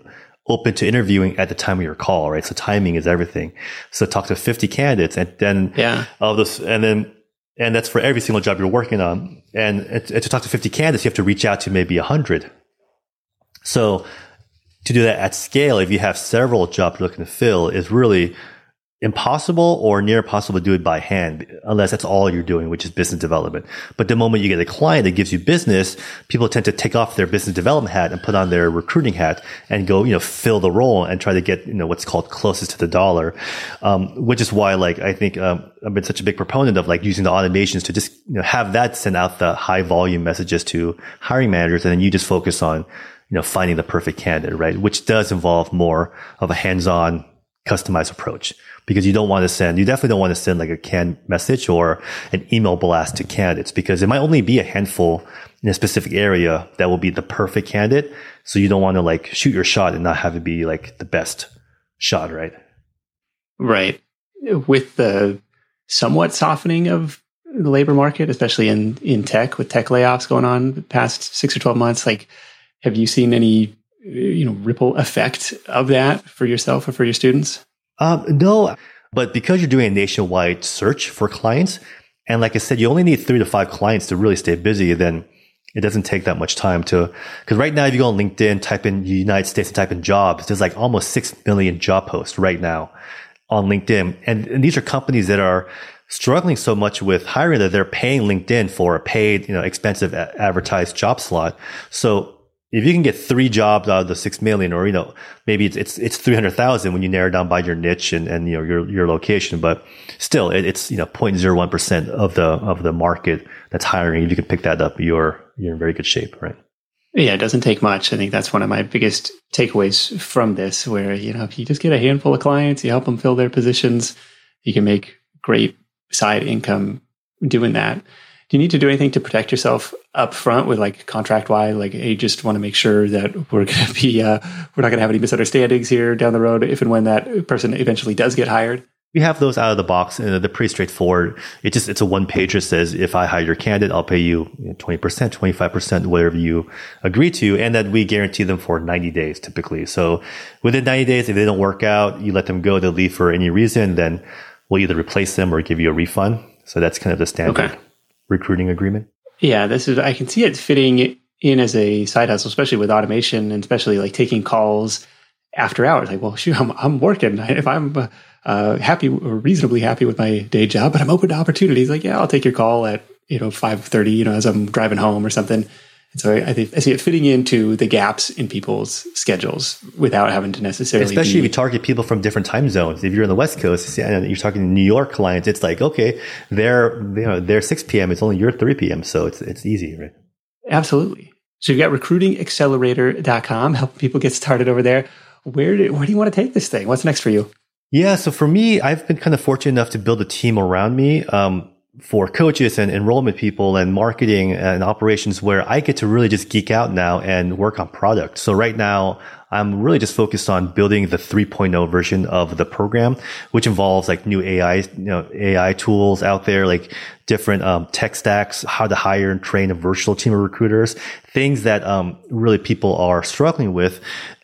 open to interviewing at the time of your call, right? So timing is everything. So talk to 50 candidates and then, yeah, of this, and then, and that's for every single job you're working on. And, and to talk to 50 candidates, you have to reach out to maybe 100 so to do that at scale, if you have several jobs you're looking to fill, is really impossible or near impossible to do it by hand, unless that's all you're doing, which is business development. But the moment you get a client that gives you business, people tend to take off their business development hat and put on their recruiting hat and go, you know, fill the role and try to get, you know, what's called closest to the dollar. Um, which is why, like, I think, um, I've been such a big proponent of like using the automations to just, you know, have that send out the high volume messages to hiring managers. And then you just focus on, you know, finding the perfect candidate, right? Which does involve more of a hands-on customized approach because you don't want to send, you definitely don't want to send like a canned message or an email blast to candidates because it might only be a handful in a specific area that will be the perfect candidate. So you don't want to like shoot your shot and not have it be like the best shot, right? Right. With the somewhat softening of the labor market, especially in, in tech with tech layoffs going on the past six or 12 months, like have you seen any you know ripple effect of that for yourself or for your students? Um, no, but because you're doing a nationwide search for clients, and like I said, you only need three to five clients to really stay busy. Then it doesn't take that much time to because right now if you go on linkedin type in united states and type in jobs there's like almost 6 million job posts right now on linkedin and, and these are companies that are struggling so much with hiring that they're paying linkedin for a paid you know expensive advertised job slot so if you can get three jobs out of the six million, or you know, maybe it's it's, it's three hundred thousand when you narrow down by your niche and, and you know your your location, but still, it, it's you know 0.01 percent of the of the market that's hiring. If you can pick that up, you're you're in very good shape, right? Yeah, it doesn't take much. I think that's one of my biggest takeaways from this. Where you know, if you just get a handful of clients, you help them fill their positions, you can make great side income doing that do you need to do anything to protect yourself up front with like contract wise like hey just want to make sure that we're going to be uh, we're not going to have any misunderstandings here down the road if and when that person eventually does get hired? We have those out of the box and they're pretty straightforward. It just it's a one pager that says if i hire your candidate i'll pay you 20% 25% whatever you agree to and that we guarantee them for 90 days typically. So within 90 days if they don't work out you let them go they leave for any reason then we'll either replace them or give you a refund. So that's kind of the standard okay recruiting agreement? Yeah, this is, I can see it fitting in as a side hustle, especially with automation and especially like taking calls after hours. Like, well, shoot, I'm, I'm working. If I'm uh, happy or reasonably happy with my day job, but I'm open to opportunities, like, yeah, I'll take your call at, you know, 5.30, you know, as I'm driving home or something. And so I, think I see it fitting into the gaps in people's schedules without having to necessarily. Especially be, if you target people from different time zones. If you're in the West Coast and you're talking to New York clients, it's like okay, they're you know they're 6 p.m. It's only your 3 p.m. So it's it's easy, right? Absolutely. So you've got recruitingaccelerator.com, helping people get started over there. Where do, where do you want to take this thing? What's next for you? Yeah. So for me, I've been kind of fortunate enough to build a team around me. Um, for coaches and enrollment people and marketing and operations where I get to really just geek out now and work on product. So right now I'm really just focused on building the 3.0 version of the program, which involves like new AI, you know, AI tools out there, like different um, tech stacks, how to hire and train a virtual team of recruiters, things that um, really people are struggling with.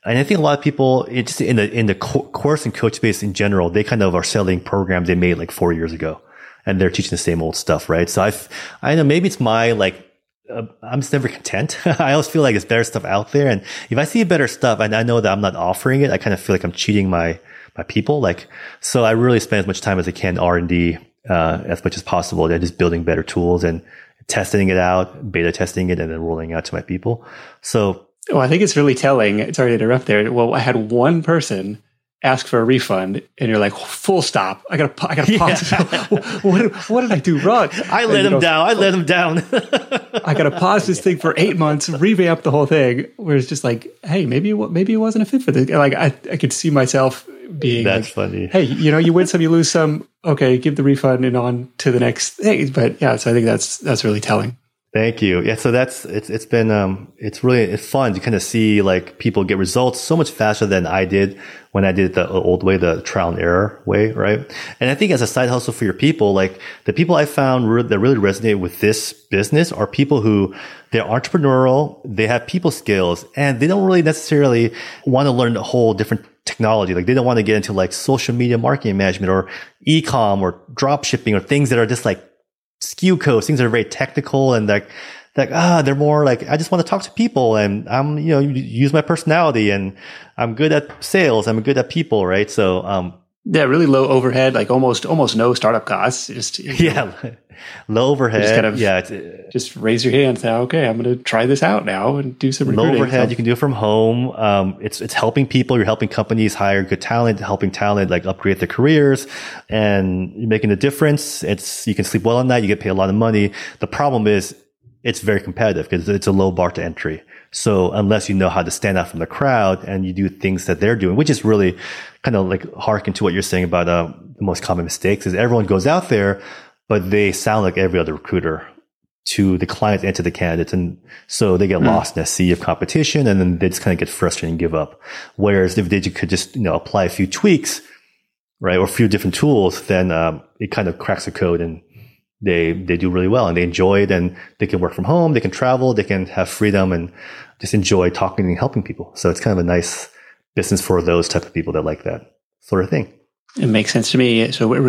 And I think a lot of people, just in the in the course and coach space in general, they kind of are selling programs they made like four years ago, and they're teaching the same old stuff, right? So I've, I know maybe it's my like uh, I'm just never content. I always feel like there's better stuff out there. And if I see better stuff and I know that I'm not offering it, I kind of feel like I'm cheating my, my people. Like, so I really spend as much time as I can R and D, uh, as much as possible and just building better tools and testing it out, beta testing it and then rolling out to my people. So. Well, I think it's really telling. Sorry to interrupt there. Well, I had one person ask for a refund and you're like full stop. I gotta i gotta pause. Yeah. what, did, what did i do wrong? I let him down. I let him down. I gotta pause this thing for eight months revamp the whole thing. Where it's just like hey maybe maybe it wasn't a fit for this like i, I could see myself being that's like, funny. Hey you know you win some you lose some. Okay give the refund and on to the next thing. But yeah so i think that's that's really telling Thank you. Yeah, so that's it's it's been um it's really it's fun to kind of see like people get results so much faster than I did when I did the old way, the trial and error way, right? And I think as a side hustle for your people, like the people I found re- that really resonate with this business are people who they're entrepreneurial, they have people skills, and they don't really necessarily want to learn a whole different technology. Like they don't want to get into like social media marketing management or e-com or drop shipping or things that are just like SKU codes, things that are very technical and like, like, ah, they're more like, I just want to talk to people and I'm, you know, use my personality and I'm good at sales. I'm good at people. Right. So, um, yeah, really low overhead, like almost, almost no startup costs. Just, yeah, low overhead. Just kind of, yeah, just raise your hand and say, okay, I'm going to try this out now and do some recruiting. Low overhead. You can do it from home. Um, it's, it's helping people. You're helping companies hire good talent, helping talent like upgrade their careers and you're making a difference. It's, you can sleep well on that. You get paid a lot of money. The problem is it's very competitive because it's a low bar to entry. So unless you know how to stand out from the crowd and you do things that they're doing, which is really kind of like harken to what you're saying about uh, the most common mistakes is everyone goes out there, but they sound like every other recruiter to the clients and to the candidates. And so they get mm. lost in a sea of competition and then they just kind of get frustrated and give up. Whereas if they could just, you know, apply a few tweaks, right, or a few different tools, then um, it kind of cracks the code and they they do really well and they enjoy it and they can work from home, they can travel, they can have freedom and just enjoy talking and helping people. So it's kind of a nice business for those type of people that like that sort of thing. It makes sense to me. So we're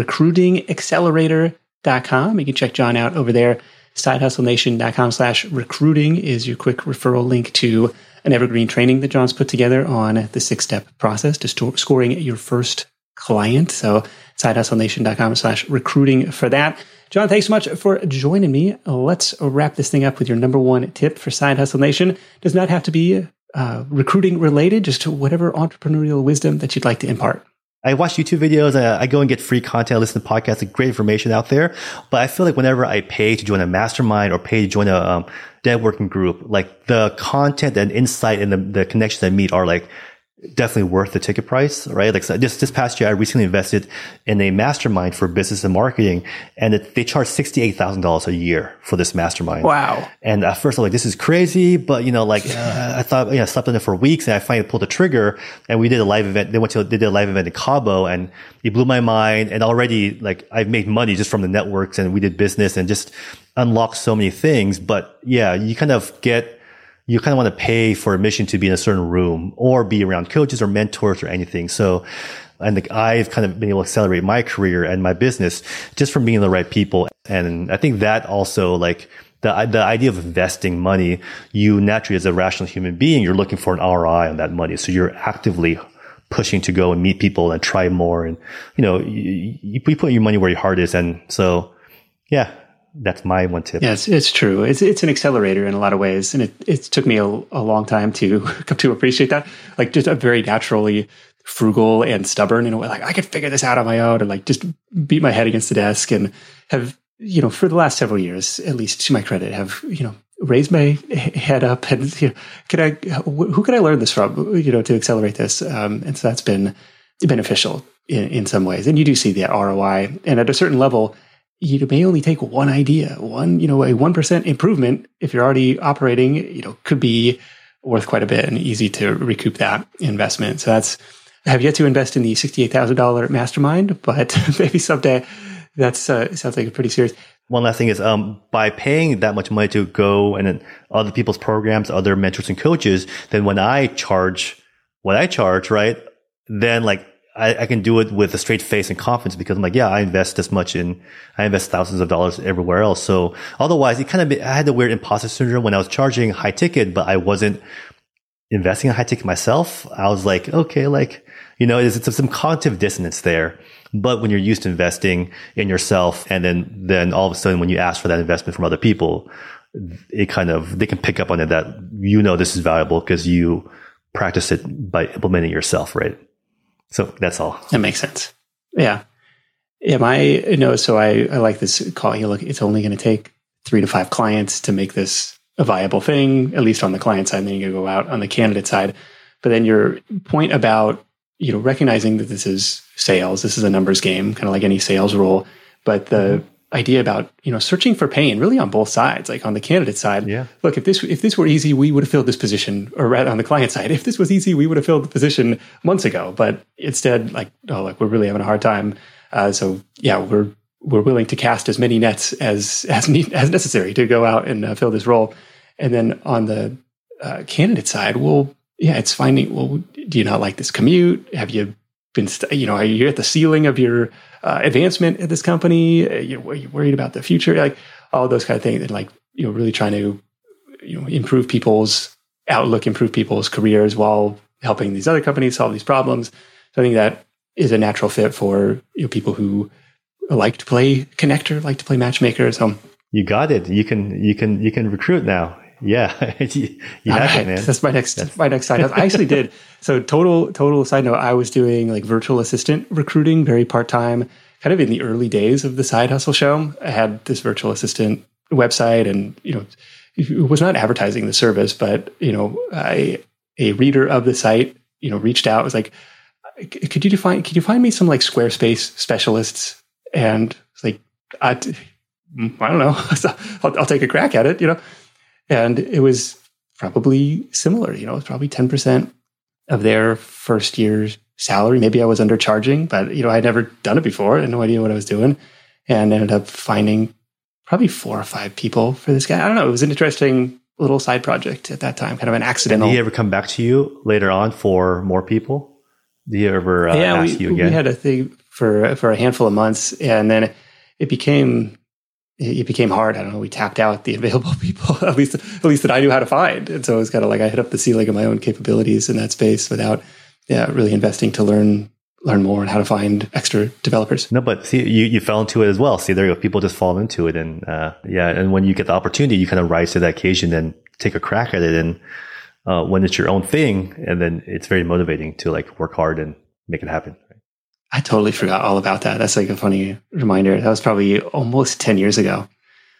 recruitingaccelerator.com. You can check Jon out over there. Sidehustlenation.com slash recruiting is your quick referral link to an evergreen training that Jon's put together on the six step process to scoring your first client. So sidehustlenation.com slash recruiting for that. Jon, thanks so much for joining me. Let's wrap this thing up with your number one tip for Side Hustle Nation. Does not have to be uh, recruiting related, just whatever entrepreneurial wisdom that you'd like to impart. I watch YouTube videos. I, I, go and get free content. I listen to podcasts. Great information out there. But I feel like whenever I pay to join a mastermind or pay to join a um, networking group, like the content and insight and the, the connections I meet are like definitely worth the ticket price, right? Like so this, this past year, I recently invested in a mastermind for business and marketing and it, they charge $68,000 a year for this mastermind. Wow. And at first I was like, this is crazy, but you know, like uh, I thought, you know, I slept on it for weeks and I finally pulled the trigger and we did a live event. They went to, they did a live event in Cabo and it blew my mind. And already like I've made money just from the networks and we did business and just unlocked so many things. But yeah, you kind of get, you kind of want to pay for admission to be in a certain room or be around coaches or mentors or anything. So, and like I've kind of been able to accelerate my career and my business just from being the right people. And I think that also like, the, the idea of investing money, you naturally as a rational human being, you're looking for an ROI on that money. So you're actively pushing to go and meet people and try more. And, you know, you, you put your money where your heart is. And so, yeah, that's my one tip. Yes, it's true. It's it's an accelerator in a lot of ways, and it it took me a, a long time to come to appreciate that. Like just a very naturally frugal and stubborn in a way. Like I could figure this out on my own, and like just beat my head against the desk, and have you know for the last several years, at least to my credit, have you know raised my head up and you know, can I who can I learn this from? You know, to accelerate this, um, and so that's been beneficial in, in some ways. And you do see that ROI, and at a certain level you may only take one idea, one, you know, a 1% improvement if you're already operating, you know, could be worth quite a bit and easy to recoup that investment. So that's, I have yet to invest in the $68,000 mastermind, but maybe someday that's, uh, sounds like a pretty serious. One last thing is, um, by paying that much money to go and other people's programs, other mentors and coaches, then when I charge what I charge, right? Then like I, I, can do it with a straight face and confidence because I'm like, yeah, I invest this much in, I invest thousands of dollars everywhere else. So otherwise, it kind of, I had the weird imposter syndrome when I was charging high ticket, but I wasn't investing in high ticket myself. I was like, okay, like, you know, it's, it's some cognitive dissonance there. But when you're used to investing in yourself and then, then all of a sudden when you ask for that investment from other people, it kind of, they can pick up on it that you know this is valuable because you practice it by implementing yourself, right? So that's all. That makes sense. Yeah. Yeah. My, no, so I, I like this call. You look, it's only going to take three to five clients to make this a viable thing, at least on the client side. And then you go out on the candidate side. But then your point about, you know, recognizing that this is sales, this is a numbers game, kind of like any sales role. But the, idea about you know searching for pain really on both sides like on the candidate side. Yeah. Look if this if this were easy we would have filled this position or rather on the client side. If this was easy we would have filled the position months ago. But instead like oh like we're really having a hard time. Uh, so yeah we're we're willing to cast as many nets as as need, as necessary to go out and uh, fill this role. And then on the uh, candidate side we'll yeah it's finding well do you not like this commute? Have you been, st- you know, are you at the ceiling of your uh, advancement at this company? Uh, you, are you worried about the future? Like all those kind of things, and like you know, really trying to you know improve people's outlook, improve people's careers while helping these other companies solve these problems. So I think that is a natural fit for you know people who like to play connector, like to play matchmaker. So you got it. You can you can you can recruit now. Yeah, you, you have it, man. That's my next That's... my next side. Hustle. I actually did. So total total side note. I was doing like virtual assistant recruiting, very part time, kind of in the early days of the side hustle show. I had this virtual assistant website, and you know, it was not advertising the service, but you know, I a reader of the site, you know, reached out. Was like, could you define? Could you find me some like Squarespace specialists? And it's like, I, I don't know. I'll, I'll take a crack at it. You know. And it was probably similar, you know, it's probably 10% of their first year's salary. Maybe I was undercharging, but you know, I'd never done it before. I had no idea what I was doing and ended up finding probably four or five people for this guy. I don't know. It was an interesting little side project at that time, kind of an accidental. Did he ever come back to you later on for more people? Did he ever uh, yeah, ask we, you again? We had a thing for, for a handful of months and then it became it became hard. I don't know. We tapped out the available people, at least at least that I knew how to find. And so it was kind of like I hit up the ceiling of my own capabilities in that space without, yeah, really investing to learn learn more and how to find extra developers. No, but see, you, you fell into it as well. See, there you go. People just fall into it, and uh, yeah, and when you get the opportunity, you kind of rise to that occasion and take a crack at it. And uh, when it's your own thing, and then it's very motivating to like work hard and make it happen. I totally forgot all about that. That's like a funny reminder. That was probably almost 10 years ago.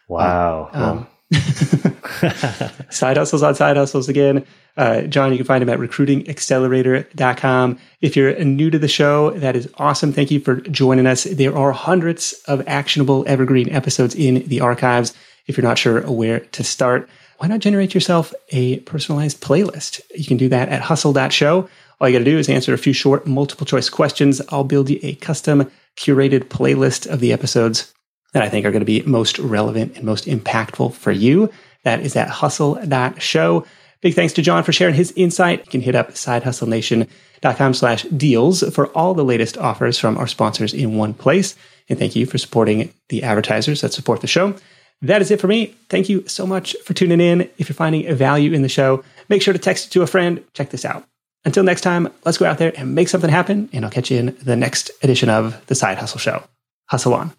Wow. Um, side hustles on side hustles again. Uh, Jon, you can find him at recruitingaccelerator.com. If you're new to the show, that is awesome. Thank you for joining us. There are hundreds of actionable evergreen episodes in the archives. If you're not sure where to start, why not generate yourself a personalized playlist? You can do that at hustle.show. All you got to do is answer a few short multiple choice questions. I'll build you a custom curated playlist of the episodes that I think are going to be most relevant and most impactful for you. That is at hustle.show. Big thanks to Jon for sharing his insight. You can hit up sidehustlenation.com slash deals for all the latest offers from our sponsors in one place. And thank you for supporting the advertisers that support the show. That is it for me. Thank you so much for tuning in. If you're finding value in the show, make sure to text it to a friend. Check this out. Until next time, let's go out there and make something happen, and I'll catch you in the next edition of The Side Hustle Show. Hustle on.